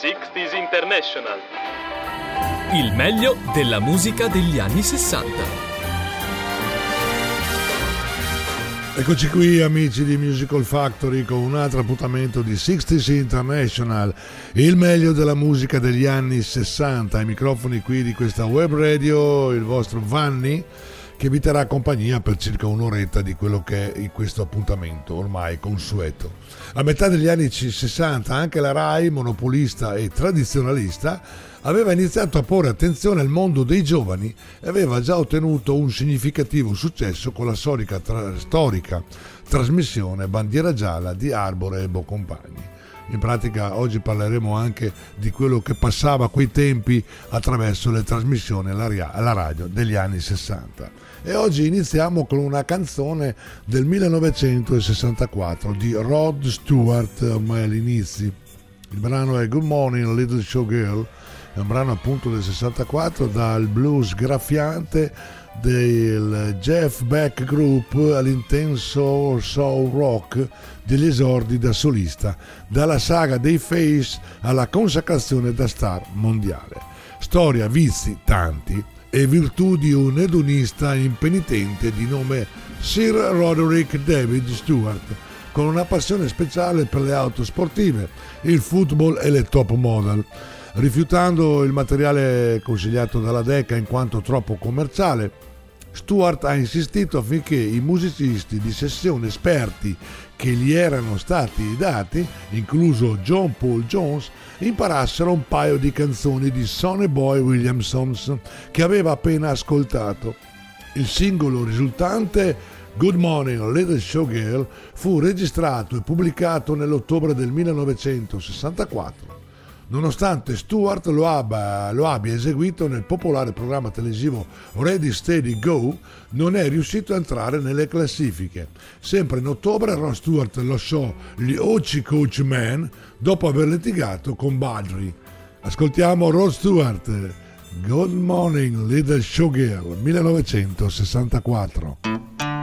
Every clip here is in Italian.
60s International. Il meglio della musica degli anni 60. Eccoci qui amici di Musical Factory con un altro appuntamento di 60s International, il meglio della musica degli anni 60, ai microfoni qui di questa web radio, il vostro Vanni che vi terrà compagnia per circa un'oretta di quello che è questo appuntamento ormai consueto. A metà degli anni 60 anche la RAI, monopolista e tradizionalista, aveva iniziato a porre attenzione al mondo dei giovani e aveva già ottenuto un significativo successo con la storica, tra, storica trasmissione Bandiera Gialla di Arbore e Bo Compagni. In pratica oggi parleremo anche di quello che passava a quei tempi attraverso le trasmissioni alla radio degli anni 60. E oggi iniziamo con una canzone del 1964 di Rod Stewart, ormai all'inizio. Il brano è Good Morning Little Showgirl è un brano appunto del 64 dal blues graffiante del Jeff Beck Group all'intenso soul rock degli esordi da solista, dalla saga dei Face alla consacrazione da star mondiale. Storia, vizi tanti e virtù di un edonista impenitente di nome Sir Roderick David Stewart, con una passione speciale per le auto sportive, il football e le top model. Rifiutando il materiale consigliato dalla Decca in quanto troppo commerciale, Stuart ha insistito affinché i musicisti di sessione esperti che gli erano stati dati, incluso John Paul Jones, imparassero un paio di canzoni di Sonny Boy Williamson che aveva appena ascoltato. Il singolo risultante Good Morning Little Showgirl fu registrato e pubblicato nell'ottobre del 1964 nonostante Stewart lo abbia, lo abbia, eseguito nel popolare programma televisivo Ready Steady Go, non è riuscito a entrare nelle classifiche. Sempre in ottobre Ron Stewart lasciò gli Ochi Coach Man dopo aver litigato con Badri. Ascoltiamo Ron Stewart, Good Morning Little Showgirl 1964.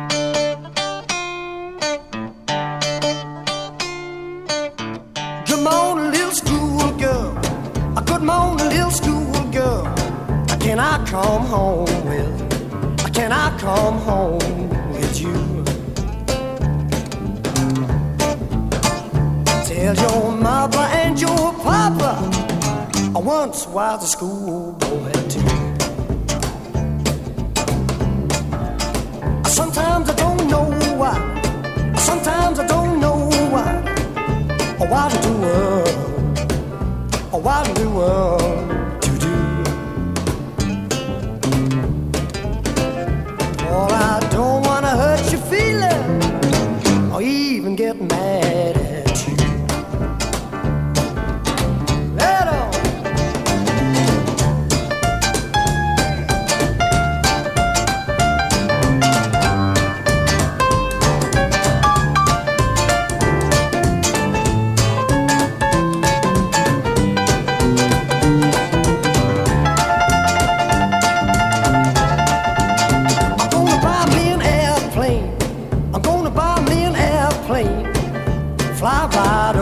Come home with? Can I come home with you? Tell your mother and your papa I once was a schoolboy too. Sometimes I don't know why. Sometimes I don't know why. Or why to do world. Or oh, why do world. Get Fly right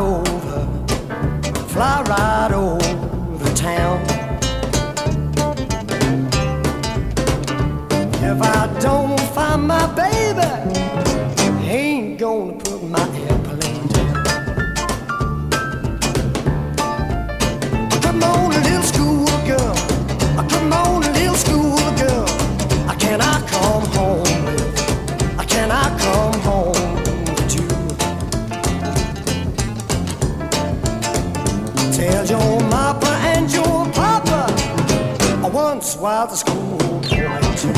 once was a schoolboy too.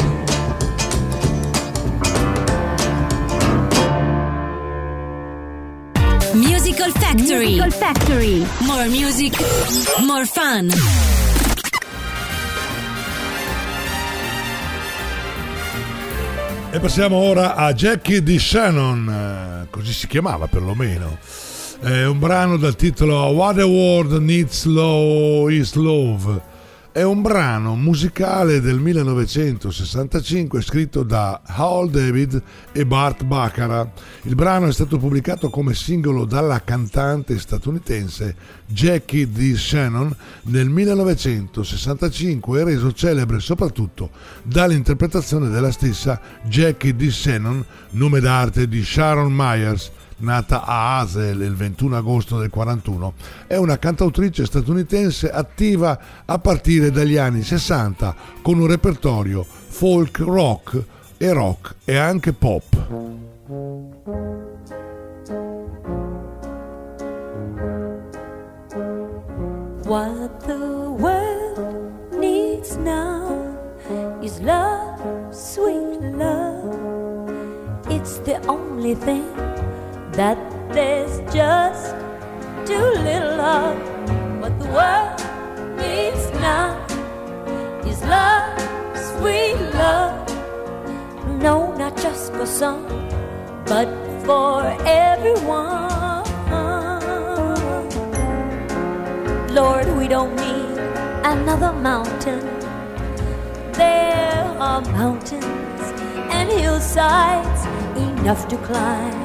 Musical Factory. Musical Factory. More music, more fun. E passiamo ora a Jackie di Shannon, eh, così si chiamava perlomeno. È un brano dal titolo What the World Needs Low is Love. È un brano musicale del 1965 scritto da Howell David e Bart Baccarat. Il brano è stato pubblicato come singolo dalla cantante statunitense Jackie D. Shannon nel 1965 e reso celebre soprattutto dall'interpretazione della stessa Jackie D. Shannon, nome d'arte di Sharon Myers nata a Hasel il 21 agosto del 41, è una cantautrice statunitense attiva a partire dagli anni 60 con un repertorio folk rock e rock e anche pop. What the world needs now is love, sweet love. It's the only thing that there's just too little of what the world needs now is love, sweet love. No, not just for some, but for everyone. Lord, we don't need another mountain. There are mountains and hillsides enough to climb.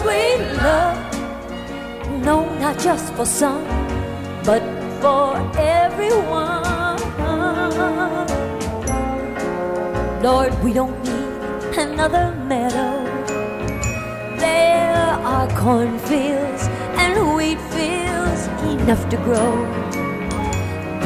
sweet love. No, not just for some, but for everyone. Lord, we don't need another meadow. There are cornfields and wheat fields enough to grow.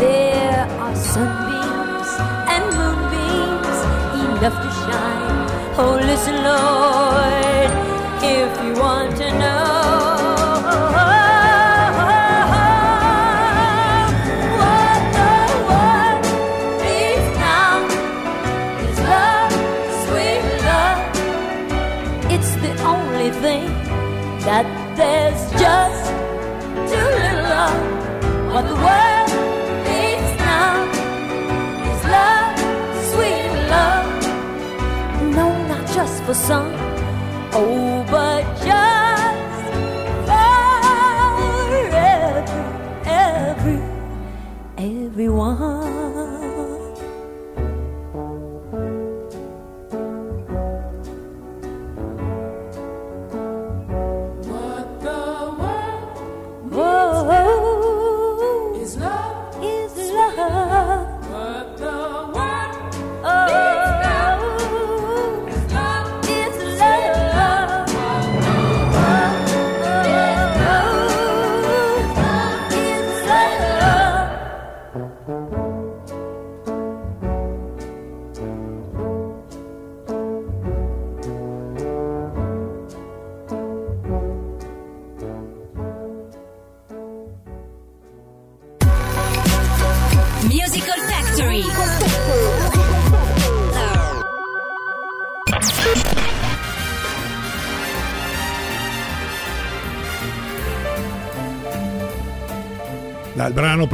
There are sunbeams and moonbeams enough to shine. Oh, listen, Lord, if you want to know. what the world needs now is love, sweet love. It's the only thing that there's just too little. What the world needs now is love, sweet love. No, not just for some, oh, but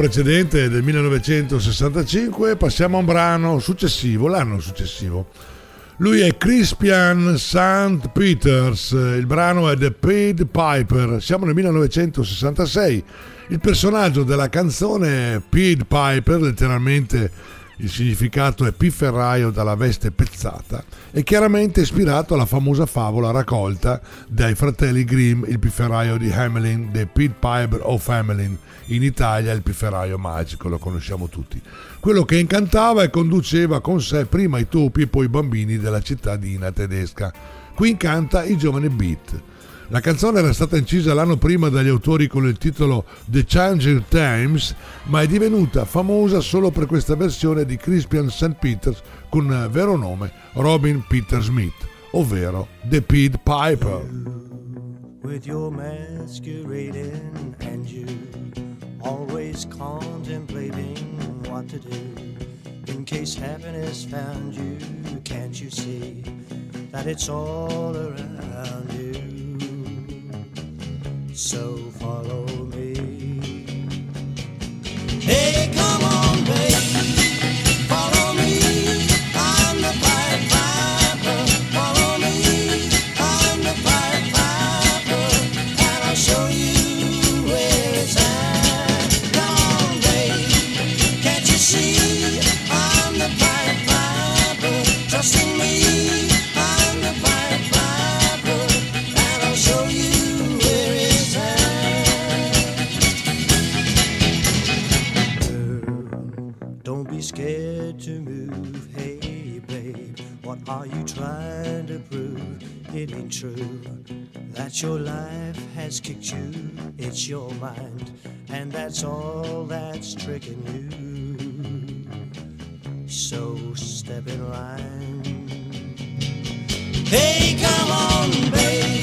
precedente del 1965 passiamo a un brano successivo, l'anno successivo. Lui è Crispian St. Peters, il brano è The Paid Piper, siamo nel 1966. Il personaggio della canzone Pied Piper, letteralmente il significato è pifferraio dalla veste pezzata, è chiaramente ispirato alla famosa favola raccolta dai fratelli Grimm, il pifferraio di Hamelin, The Pied Piper of Hamelin, in Italia il pifferraio magico, lo conosciamo tutti. Quello che incantava e conduceva con sé prima i topi e poi i bambini della cittadina tedesca. Qui incanta i giovani Beat. La canzone era stata incisa l'anno prima dagli autori con il titolo The Changing Times, ma è divenuta famosa solo per questa versione di Crispian St. Peters con vero nome Robin Peter Smith, ovvero The Pied Piper. with your masquerading and you always contemplating what to do. In case happiness found you, can't you see that it's all around you? So follow me. Hey, come on, It ain't true that your life has kicked you. It's your mind, and that's all that's tricking you. So step in line. Hey, come on, babe.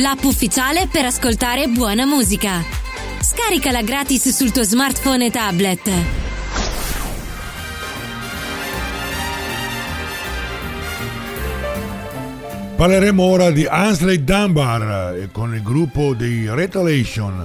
L'app ufficiale per ascoltare buona musica. Scaricala gratis sul tuo smartphone e tablet. Parleremo ora di Ansley Dunbar eh, con il gruppo dei Retaliation.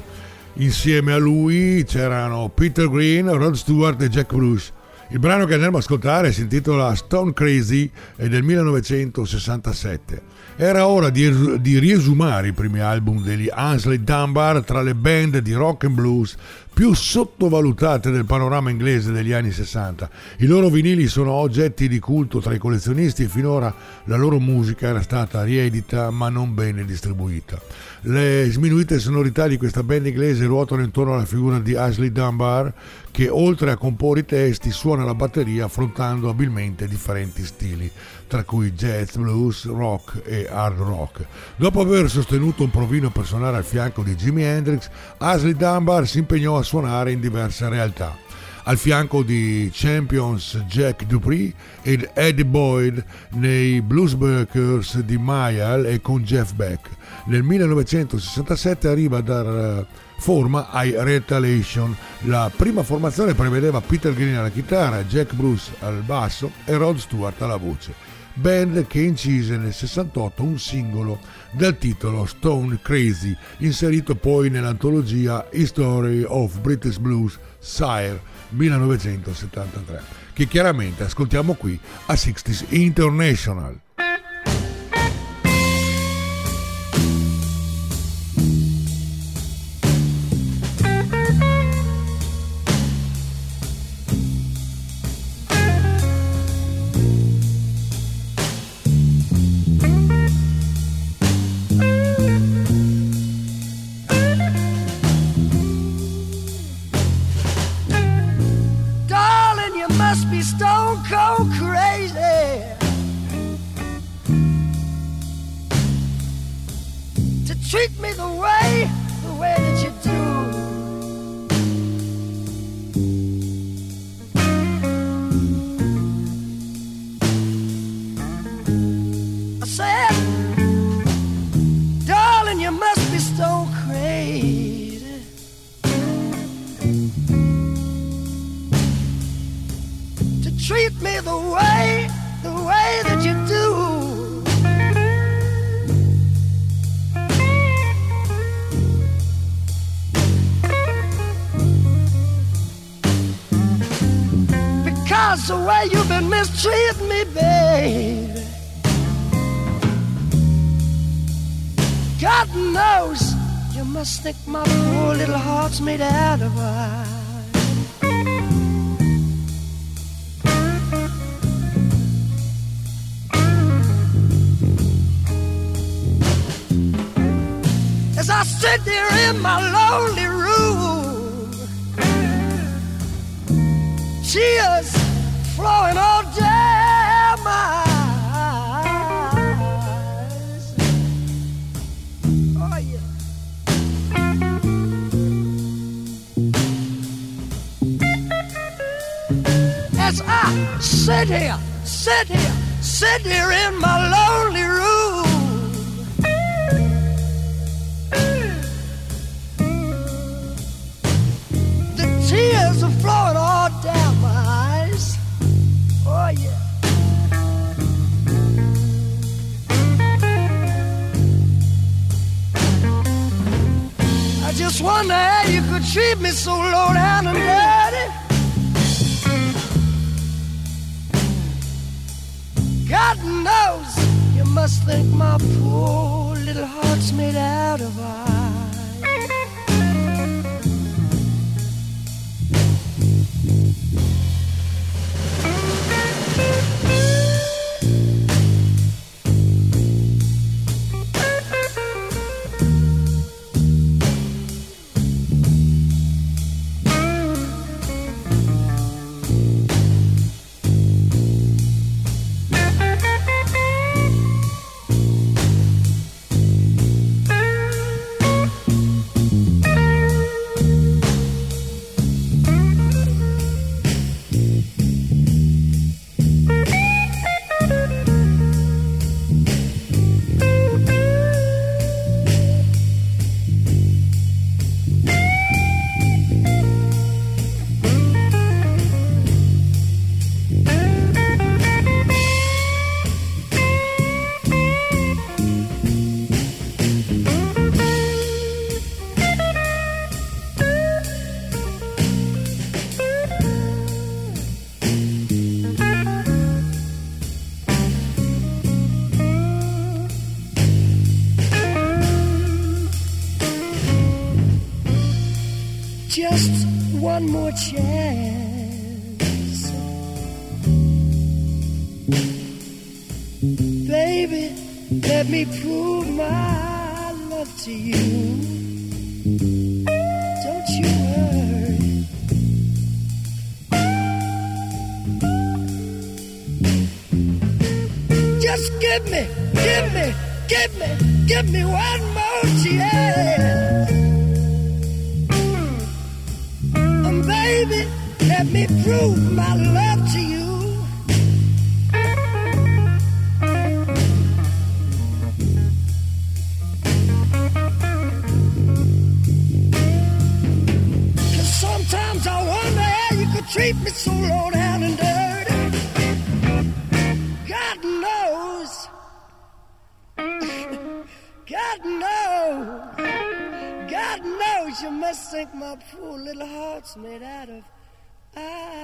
Insieme a lui c'erano Peter Green, Rod Stewart e Jack Bruce. Il brano che andremo ad ascoltare si intitola Stone Crazy e del 1967. Era ora di, di riesumare i primi album degli Ansley Dunbar tra le band di rock and blues più sottovalutate del panorama inglese degli anni 60. I loro vinili sono oggetti di culto tra i collezionisti e finora la loro musica era stata riedita ma non bene distribuita. Le sminuite sonorità di questa band inglese ruotano intorno alla figura di Ashley Dunbar che oltre a comporre i testi suona la batteria affrontando abilmente differenti stili, tra cui jazz, blues, rock e hard rock. Dopo aver sostenuto un provino per suonare al fianco di Jimi Hendrix, Ashley Dunbar si impegnò a suonare in diverse realtà al fianco di Champions Jack Dupree ed Eddie Boyd nei Bluesbreakers di Mayall e con Jeff Beck. Nel 1967 arriva a dar forma ai Retaliation. La prima formazione prevedeva Peter Green alla chitarra, Jack Bruce al basso e Rod Stewart alla voce. Band che incise nel 68 un singolo dal titolo Stone Crazy, inserito poi nell'antologia History of British Blues Sire 1973, che chiaramente ascoltiamo qui a 60s International. You've me, baby. God knows you must think my poor little heart's made out of iron. As I sit there in my lonely room, tears flowing all sit here, sit here, sit here in my lonely. Treat me so low down and dirty. God knows you must think my poor little heart's made out of. One more chance. Baby, let me prove my love to you. Me so low down and dirty. God knows. God knows. God knows you must think my poor little heart's made out of ice.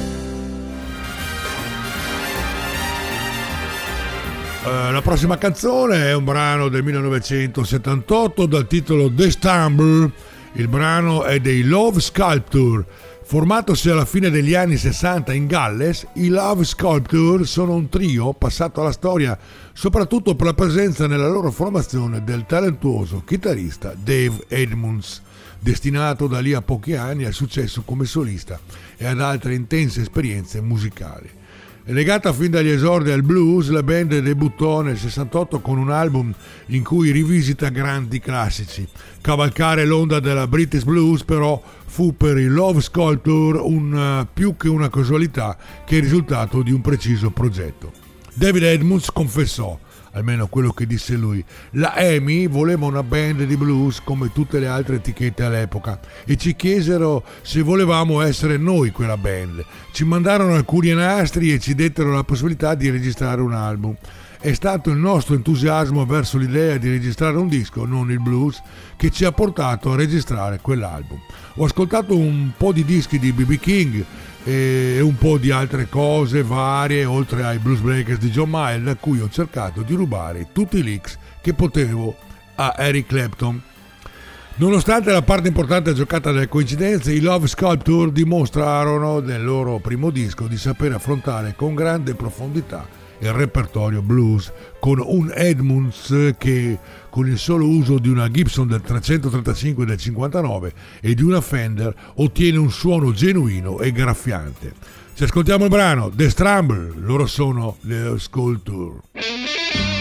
La prossima canzone è un brano del 1978 dal titolo The Stumble. Il brano è dei Love Sculpture. Formatosi alla fine degli anni 60 in Galles, i Love Sculpture sono un trio passato alla storia soprattutto per la presenza nella loro formazione del talentuoso chitarrista Dave Edmunds, destinato da lì a pochi anni al successo come solista e ad altre intense esperienze musicali. Legata fin dagli esordi al blues, la band debuttò nel 68 con un album in cui rivisita grandi classici. Cavalcare l'onda della British Blues però fu per i Love Sculpture un, eh, più che una casualità che il risultato di un preciso progetto. David Edmunds confessò almeno quello che disse lui. La EMI voleva una band di blues come tutte le altre etichette all'epoca e ci chiesero se volevamo essere noi quella band. Ci mandarono alcuni nastri e ci dettero la possibilità di registrare un album. È stato il nostro entusiasmo verso l'idea di registrare un disco, non il blues, che ci ha portato a registrare quell'album. Ho ascoltato un po' di dischi di BB King, e un po' di altre cose varie oltre ai Blues Breakers di John Mayer da cui ho cercato di rubare tutti i leaks che potevo a Eric Clapton. Nonostante la parte importante giocata dalle coincidenze, i Love Sculpture dimostrarono nel loro primo disco di saper affrontare con grande profondità il repertorio blues con un Edmunds che con il solo uso di una Gibson del 335 del 59 e di una Fender ottiene un suono genuino e graffiante. Ci ascoltiamo il brano The Stramble, loro sono le Sculpture. Musical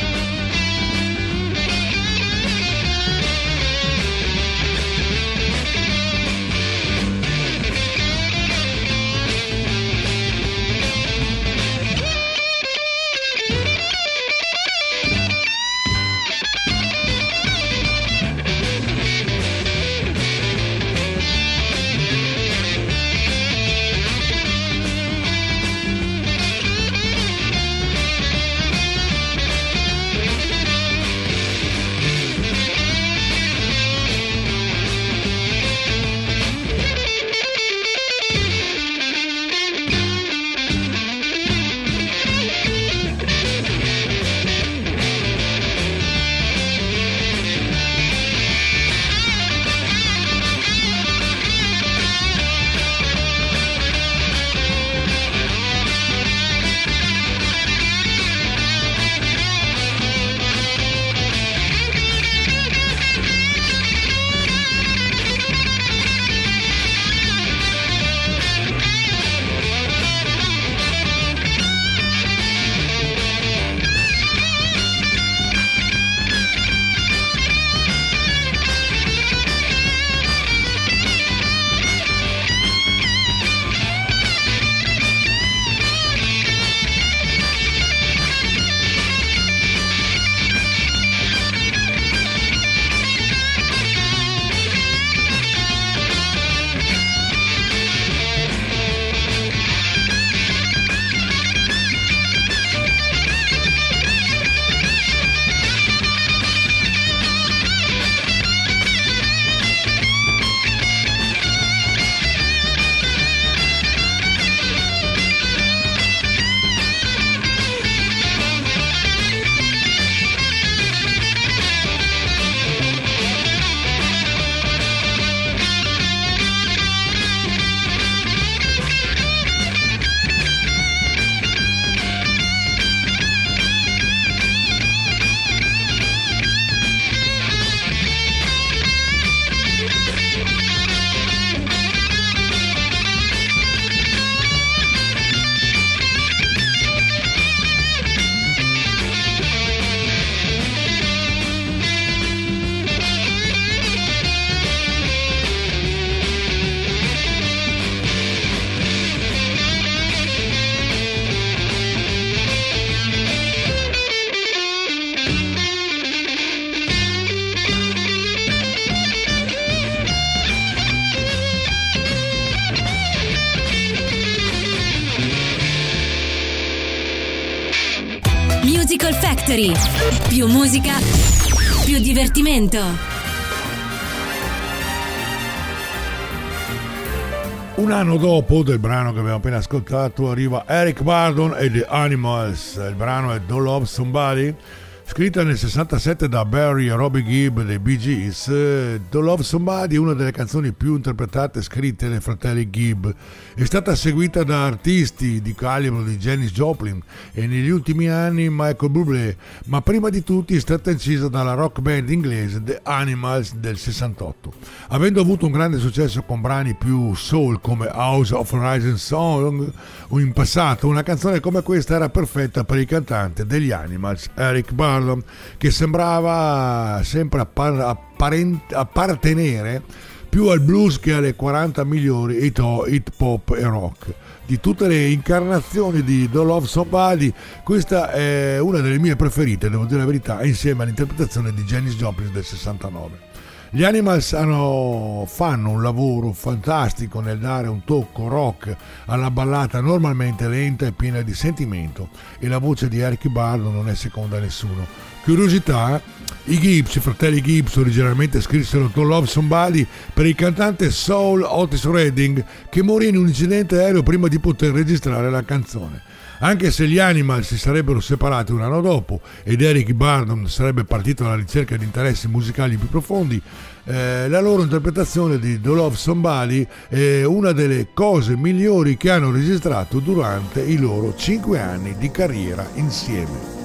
Factory. Più musica, più divertimento. Un anno dopo del brano che abbiamo appena ascoltato arriva Eric Bardon e The Animals. Il brano è Don't Love Somebody. Scritta nel 67 da Barry e Robbie Gibb dei Bee Gees, eh, The Love Somebody è una delle canzoni più interpretate e scritte dai fratelli Gibb. È stata seguita da artisti di calibro di Janis Joplin e negli ultimi anni Michael Bublé, ma prima di tutti è stata incisa dalla rock band inglese The Animals del 68. Avendo avuto un grande successo con brani più soul come House of Rising Song in passato, una canzone come questa era perfetta per il cantante degli Animals, Eric Burdon, che sembrava sempre appartenere più al blues che alle 40 migliori hit, hit pop e rock. Di tutte le incarnazioni di The Love Somebody, questa è una delle mie preferite, devo dire la verità, insieme all'interpretazione di Janis Joplin del 69. Gli Animals hanno- fanno un lavoro fantastico nel dare un tocco rock alla ballata normalmente lenta e piena di sentimento e la voce di Eric Bardo non è seconda a nessuno. Curiosità, i Gibbs, i fratelli Gibbs originalmente scrissero To Love Somebody per il cantante soul Otis Redding che morì in un incidente aereo prima di poter registrare la canzone. Anche se gli Animals si sarebbero separati un anno dopo ed Eric Bardon sarebbe partito alla ricerca di interessi musicali più profondi, eh, la loro interpretazione di The Love Somebody è una delle cose migliori che hanno registrato durante i loro cinque anni di carriera insieme.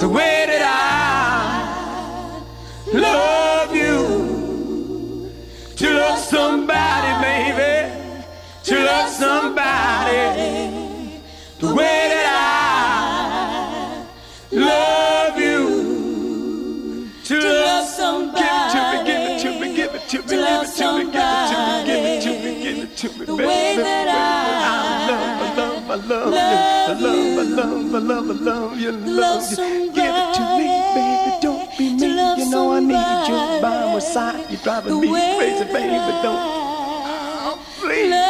The way that I love you. To love somebody, baby, to love somebody the way that I love you. To, love somebody, give it to me, give it to me, give it to me, give it to me, give it to me, give it to me, give it to me, the way that I love, I love, you, I love, I love, I love, I love you, I love you. Give it to me, baby, don't be mean. You know I need you by my side. You're driving me crazy, baby, don't. Oh, please,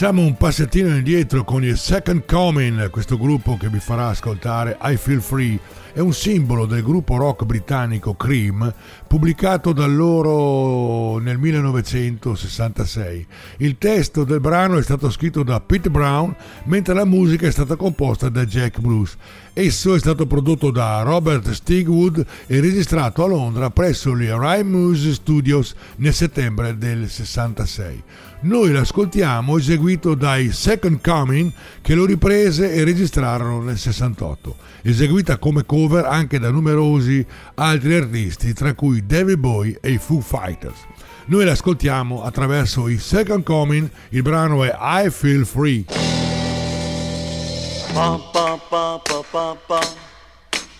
Facciamo un passettino indietro con il Second Coming, questo gruppo che vi farà ascoltare I Feel Free. È un simbolo del gruppo rock britannico Cream, pubblicato da loro nel 1966. Il testo del brano è stato scritto da Pete Brown, mentre la musica è stata composta da Jack Bruce. Esso è stato prodotto da Robert Stigwood e registrato a Londra presso gli Rhyme Music Studios nel settembre del 66. Noi l'ascoltiamo eseguito dai Second Coming che lo riprese e registrarono nel 68, eseguita come cover anche da numerosi altri artisti, tra cui David Bowie e i Foo Fighters. Noi l'ascoltiamo attraverso i Second Coming, il brano è I Feel Free.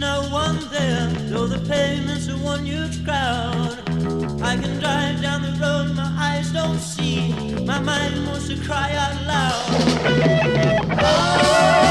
no one there, though the pavement's a one huge crowd. I can drive down the road, my eyes don't see, my mind wants to cry out loud. I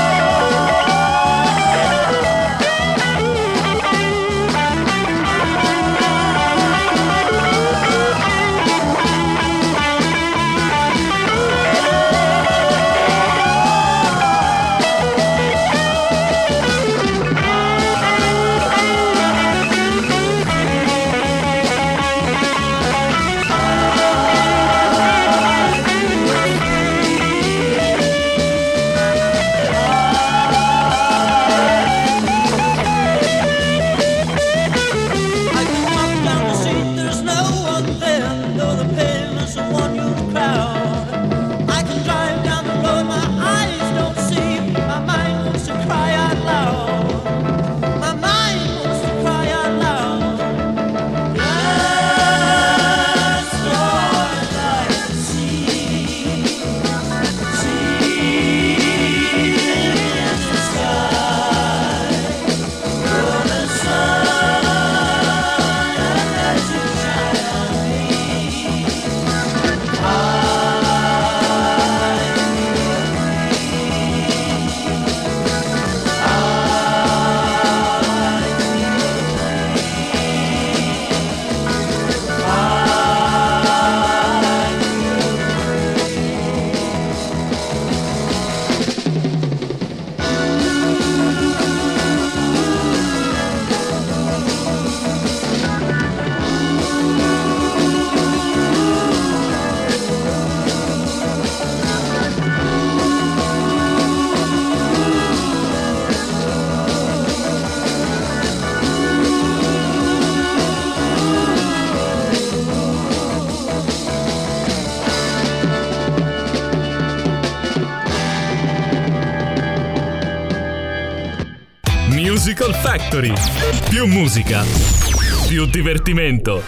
Factory. Più musica. Più divertimento.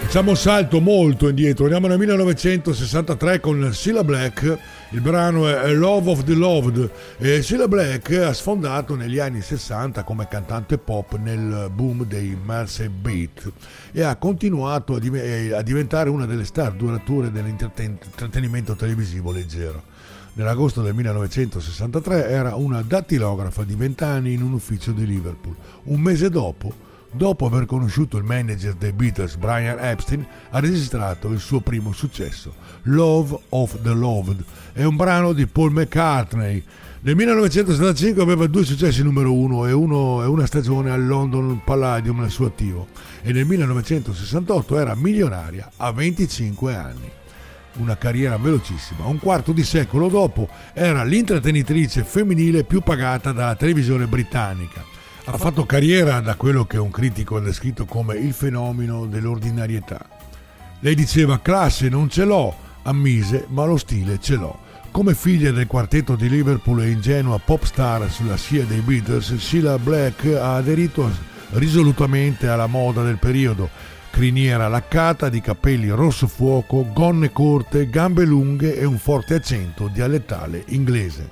Facciamo un salto molto indietro, andiamo nel 1963 con Cilla Black, il brano è Love of the Loved e Cilla Black ha sfondato negli anni 60 come cantante pop nel boom dei Mercy Beat e ha continuato a diventare una delle star durature dell'intrattenimento televisivo leggero. Nell'agosto del 1963 era una dattilografa di 20 anni in un ufficio di Liverpool. Un mese dopo Dopo aver conosciuto il manager dei Beatles Brian Epstein, ha registrato il suo primo successo, Love of the Loved. È un brano di Paul McCartney. Nel 1975 aveva due successi numero uno e, uno e una stagione al London Palladium nel suo attivo e nel 1968 era milionaria a 25 anni. Una carriera velocissima. Un quarto di secolo dopo era l'intrattenitrice femminile più pagata dalla televisione britannica. Ha fatto carriera da quello che un critico ha descritto come il fenomeno dell'ordinarietà. Lei diceva classe non ce l'ho, ammise, ma lo stile ce l'ho. Come figlia del quartetto di Liverpool e ingenua pop star sulla scia dei Beatles, Sheila Black ha aderito risolutamente alla moda del periodo. Criniera laccata, di capelli rosso fuoco, gonne corte, gambe lunghe e un forte accento dialettale inglese.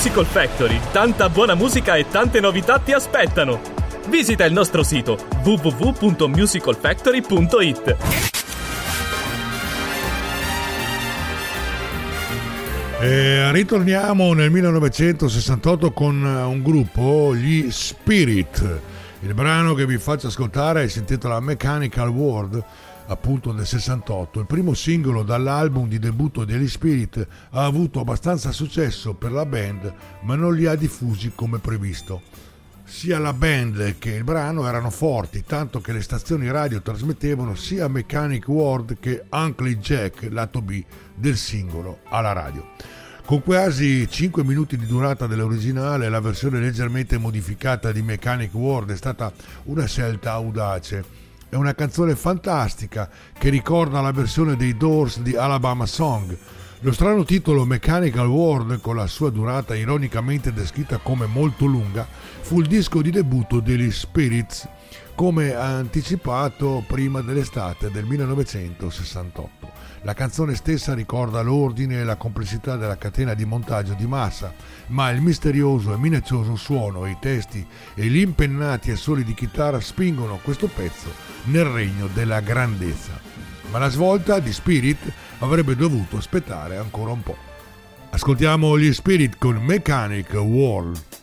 Musical Factory. Tanta buona musica e tante novità ti aspettano. Visita il nostro sito www.musicalfactory.it. E ritorniamo nel 1968 con un gruppo, gli Spirit. Il brano che vi faccio ascoltare si intitola Mechanical World, appunto nel 68. Il primo singolo dall'album di debutto degli Spirit ha avuto abbastanza successo per la band, ma non li ha diffusi come previsto. Sia la band che il brano erano forti, tanto che le stazioni radio trasmettevano sia Mechanic World che Uncle Jack, lato B, del singolo alla radio. Con quasi 5 minuti di durata dell'originale, la versione leggermente modificata di Mechanic World è stata una scelta audace. È una canzone fantastica che ricorda la versione dei Doors di Alabama Song. Lo strano titolo Mechanical World, con la sua durata ironicamente descritta come molto lunga, fu il disco di debutto degli Spirits, come anticipato prima dell'estate del 1968. La canzone stessa ricorda l'ordine e la complessità della catena di montaggio di massa, ma il misterioso e minaccioso suono, i testi e gli impennati assoli di chitarra spingono questo pezzo nel regno della grandezza. Ma la svolta di Spirit avrebbe dovuto aspettare ancora un po'. Ascoltiamo gli Spirit con Mechanic World.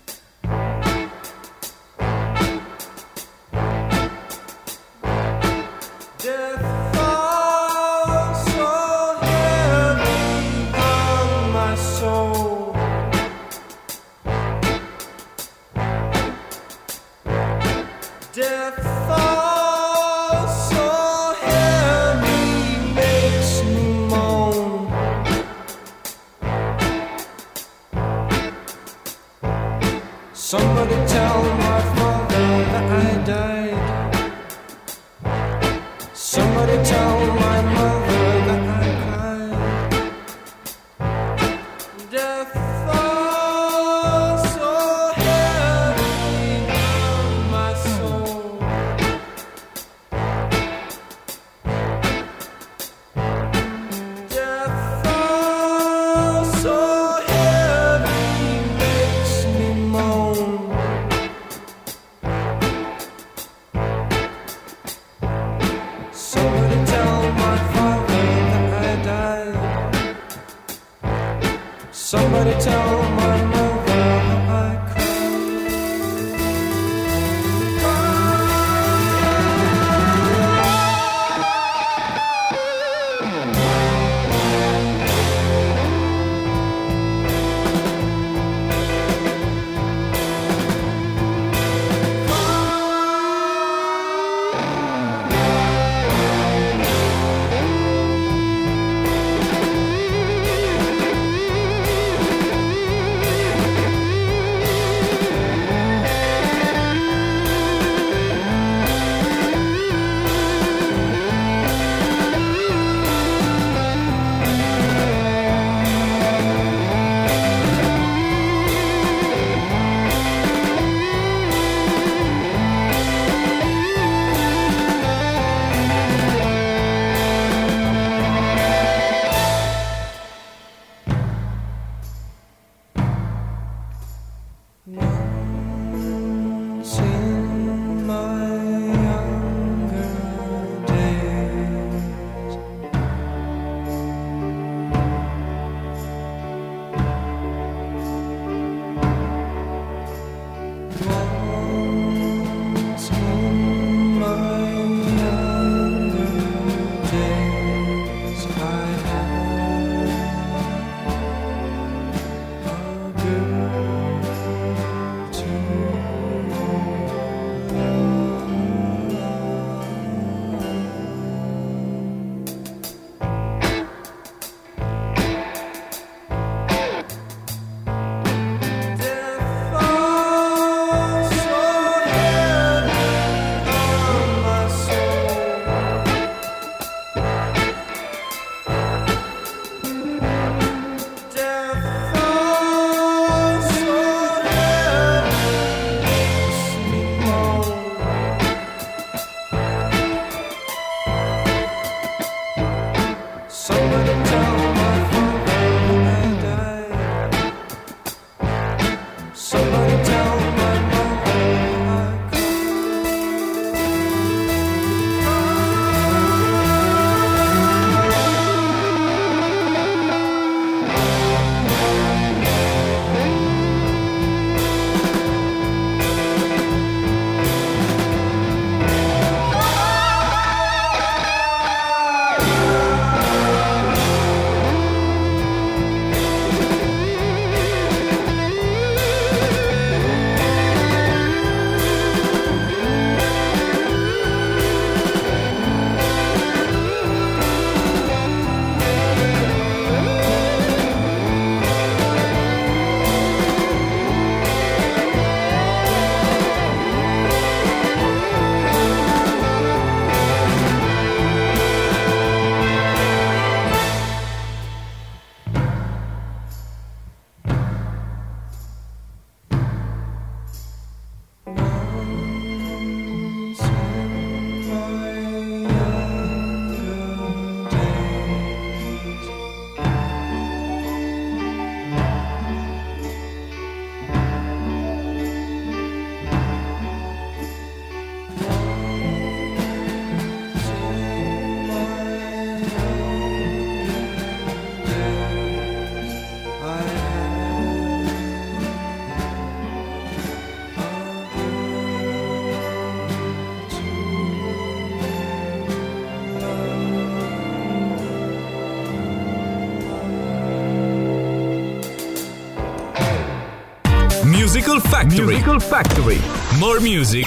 Musical Factory. Musical Factory. More music,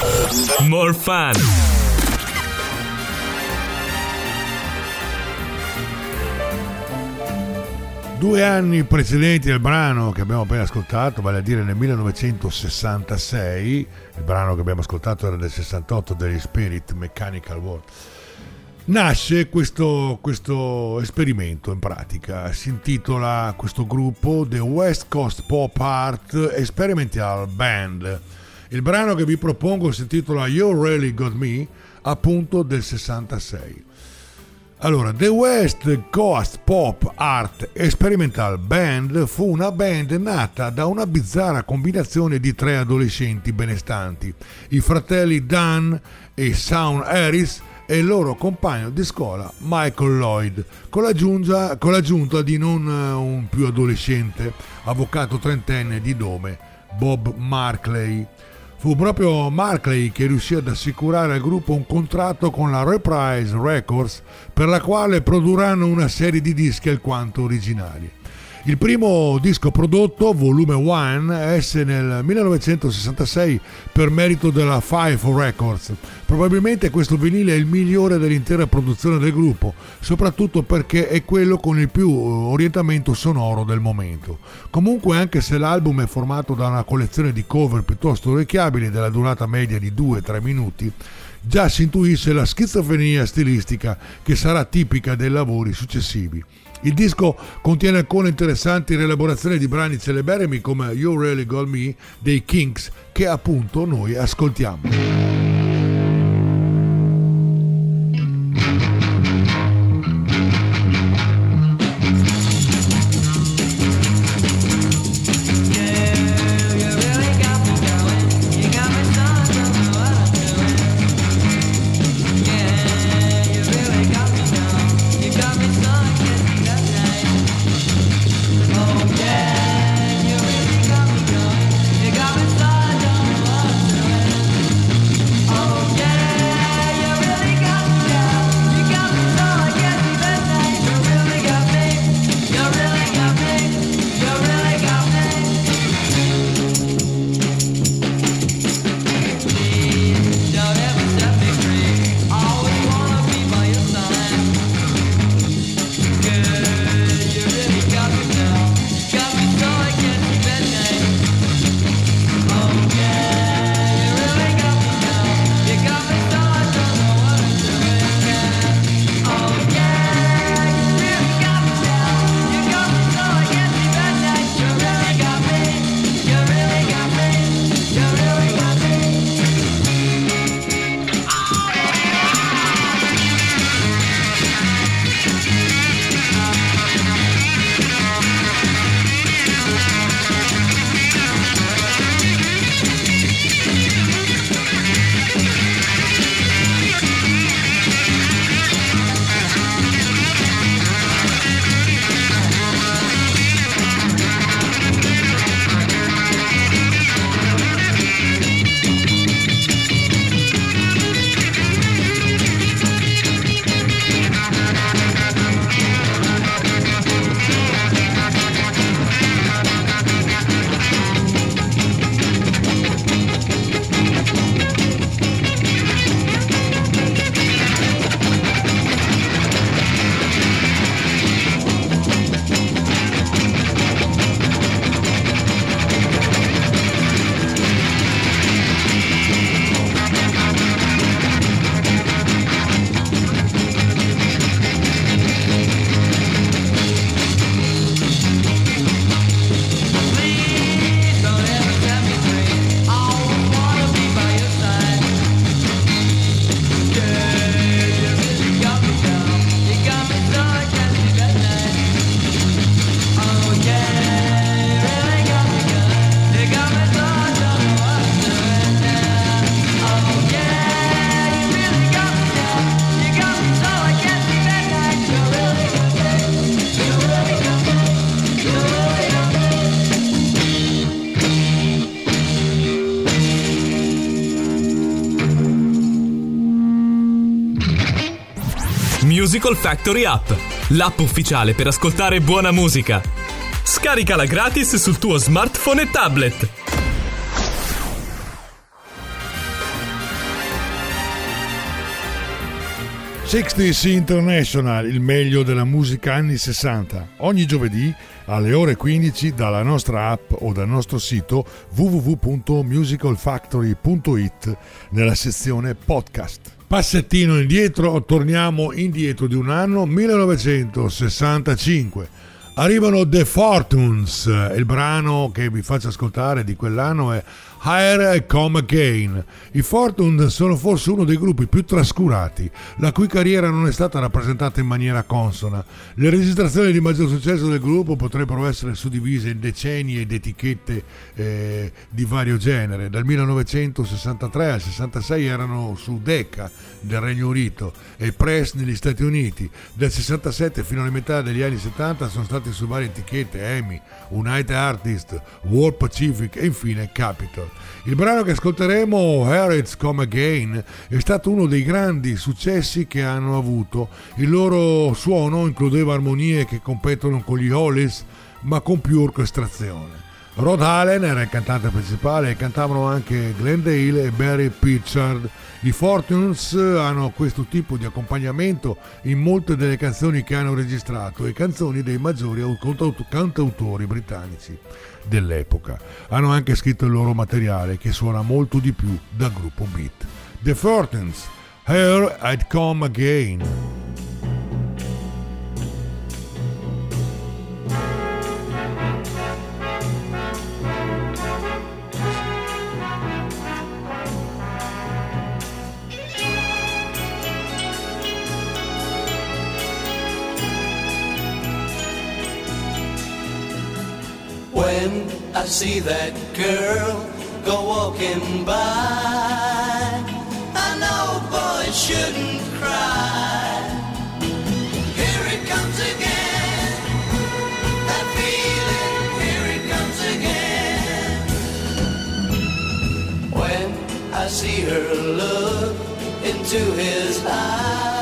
more fun. Due anni precedenti al brano che abbiamo appena ascoltato, vale a dire nel 1966, il brano che abbiamo ascoltato era del 68 degli Spirit Mechanical World, nasce questo, questo esperimento in pratica. Si intitola questo gruppo The West Coast Pop Art Experimental Band. Il brano che vi propongo si intitola You Really Got Me, appunto del 66. Allora, The West Coast Pop Art Experimental Band fu una band nata da una bizzarra combinazione di tre adolescenti benestanti, i fratelli Dan e Shawn Harris e il loro compagno di scuola Michael Lloyd, con l'aggiunta, con l'aggiunta di non eh, un più adolescente, avvocato trentenne di nome Bob Markley. Fu proprio Markley che riuscì ad assicurare al gruppo un contratto con la Reprise Records per la quale produrranno una serie di dischi alquanto originali. Il primo disco prodotto, volume 1, esce nel 1966 per merito della Five Records. Probabilmente questo vinile è il migliore dell'intera produzione del gruppo, soprattutto perché è quello con il più orientamento sonoro del momento. Comunque anche se l'album è formato da una collezione di cover piuttosto orecchiabili della durata media di 2-3 minuti, già si intuisce la schizofrenia stilistica che sarà tipica dei lavori successivi. Il disco contiene ancora interessanti rielaborazioni di brani celeberrimi come You Really Got Me dei Kinks che appunto noi ascoltiamo. Musical Factory App, l'app ufficiale per ascoltare buona musica. Scaricala gratis sul tuo smartphone e tablet. Sixties International, il meglio della musica anni 60. Ogni giovedì alle ore 15 dalla nostra app o dal nostro sito www.musicalfactory.it nella sezione podcast. Passettino indietro, torniamo indietro di un anno, 1965. Arrivano The Fortunes, il brano che vi faccio ascoltare di quell'anno è Higher Come Again. I Fortunes sono forse uno dei gruppi più trascurati, la cui carriera non è stata rappresentata in maniera consona. Le registrazioni di maggior successo del gruppo potrebbero essere suddivise in decenni ed etichette eh, di vario genere. Dal 1963 al 66 erano su Decca del Regno Unito e Press negli Stati Uniti. Dal 67 fino alla metà degli anni 70 sono stati su varie etichette EMI, United Artists, World Pacific e infine Capitol. Il brano che ascolteremo, It's Come Again, è stato uno dei grandi successi che hanno avuto. Il loro suono includeva armonie che competono con gli Hollies, ma con più orchestrazione. Rod Allen era il cantante principale e cantavano anche Glenn Dale e Barry Pitchard. I Fortunes hanno questo tipo di accompagnamento in molte delle canzoni che hanno registrato e canzoni dei maggiori cantautori britannici dell'epoca. Hanno anche scritto il loro materiale che suona molto di più dal gruppo Beat. The Fortunes, Here I'd Come Again. I see that girl go walking by, I know boys shouldn't cry. Here it comes again, that feeling, here it comes again. When I see her look into his eyes,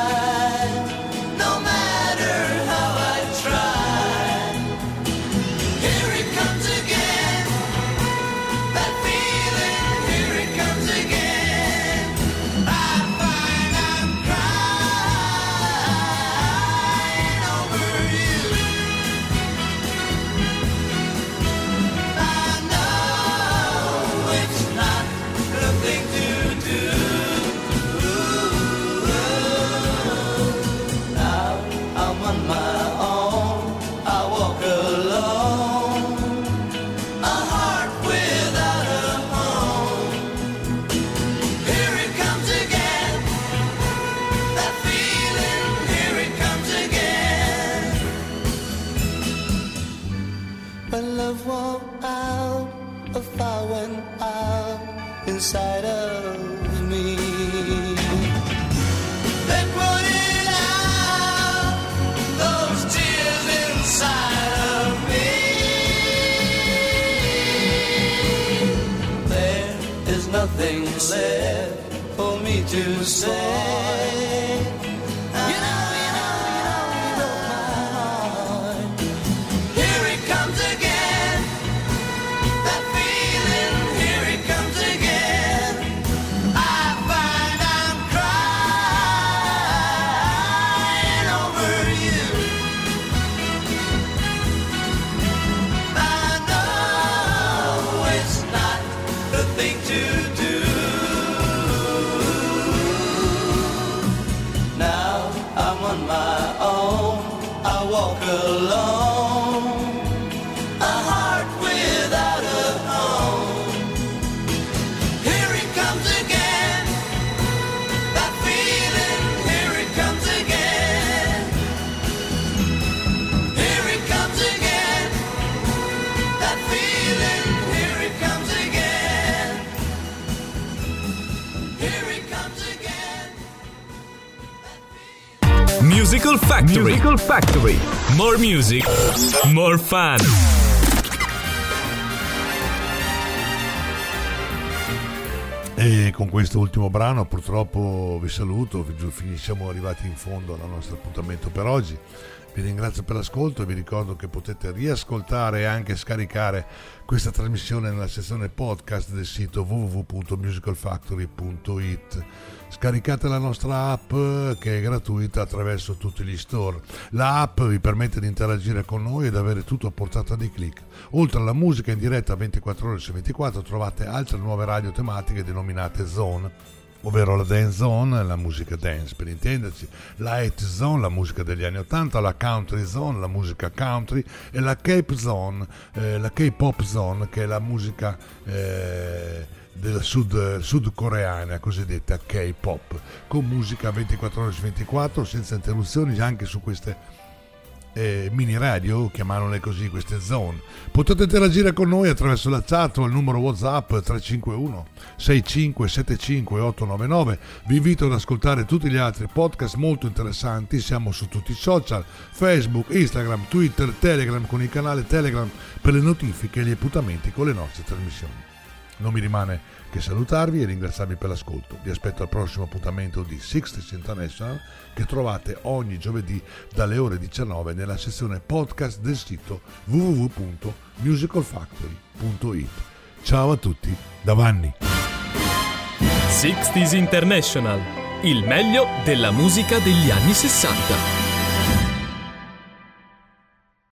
to say. Musical Factory. Musical Factory. More music, more fun. E con questo ultimo brano purtroppo vi saluto, siamo arrivati in fondo al nostro appuntamento per oggi. Vi ringrazio per l'ascolto e vi ricordo che potete riascoltare e anche scaricare questa trasmissione nella sezione podcast del sito www.musicalfactory.it. Scaricate la nostra app che è gratuita attraverso tutti gli store. La app vi permette di interagire con noi ed avere tutto a portata di clic. Oltre alla musica in diretta 24 ore su 24 trovate altre nuove radio tematiche denominate Zone ovvero la dance zone, la musica dance per intenderci, la hit zone, la musica degli anni 80, la country zone, la musica country e la Cape zone, eh, la K-pop zone che è la musica eh, della sud, sudcoreana, cosiddetta K-pop, con musica 24 ore su 24 senza interruzioni anche su queste eh, mini radio, chiamandole così queste zone. Potete interagire con noi attraverso la chat o il numero WhatsApp 351 6575 899. Vi invito ad ascoltare tutti gli altri podcast molto interessanti. Siamo su tutti i social: Facebook, Instagram, Twitter, Telegram con il canale Telegram per le notifiche e gli appuntamenti con le nostre trasmissioni. Non mi rimane che salutarvi e ringraziarvi per l'ascolto. Vi aspetto al prossimo appuntamento di Sixties International che trovate ogni giovedì dalle ore 19 nella sezione podcast del sito www.musicalfactory.it. Ciao a tutti, da Vanni. 60s International, il meglio della musica degli anni 60.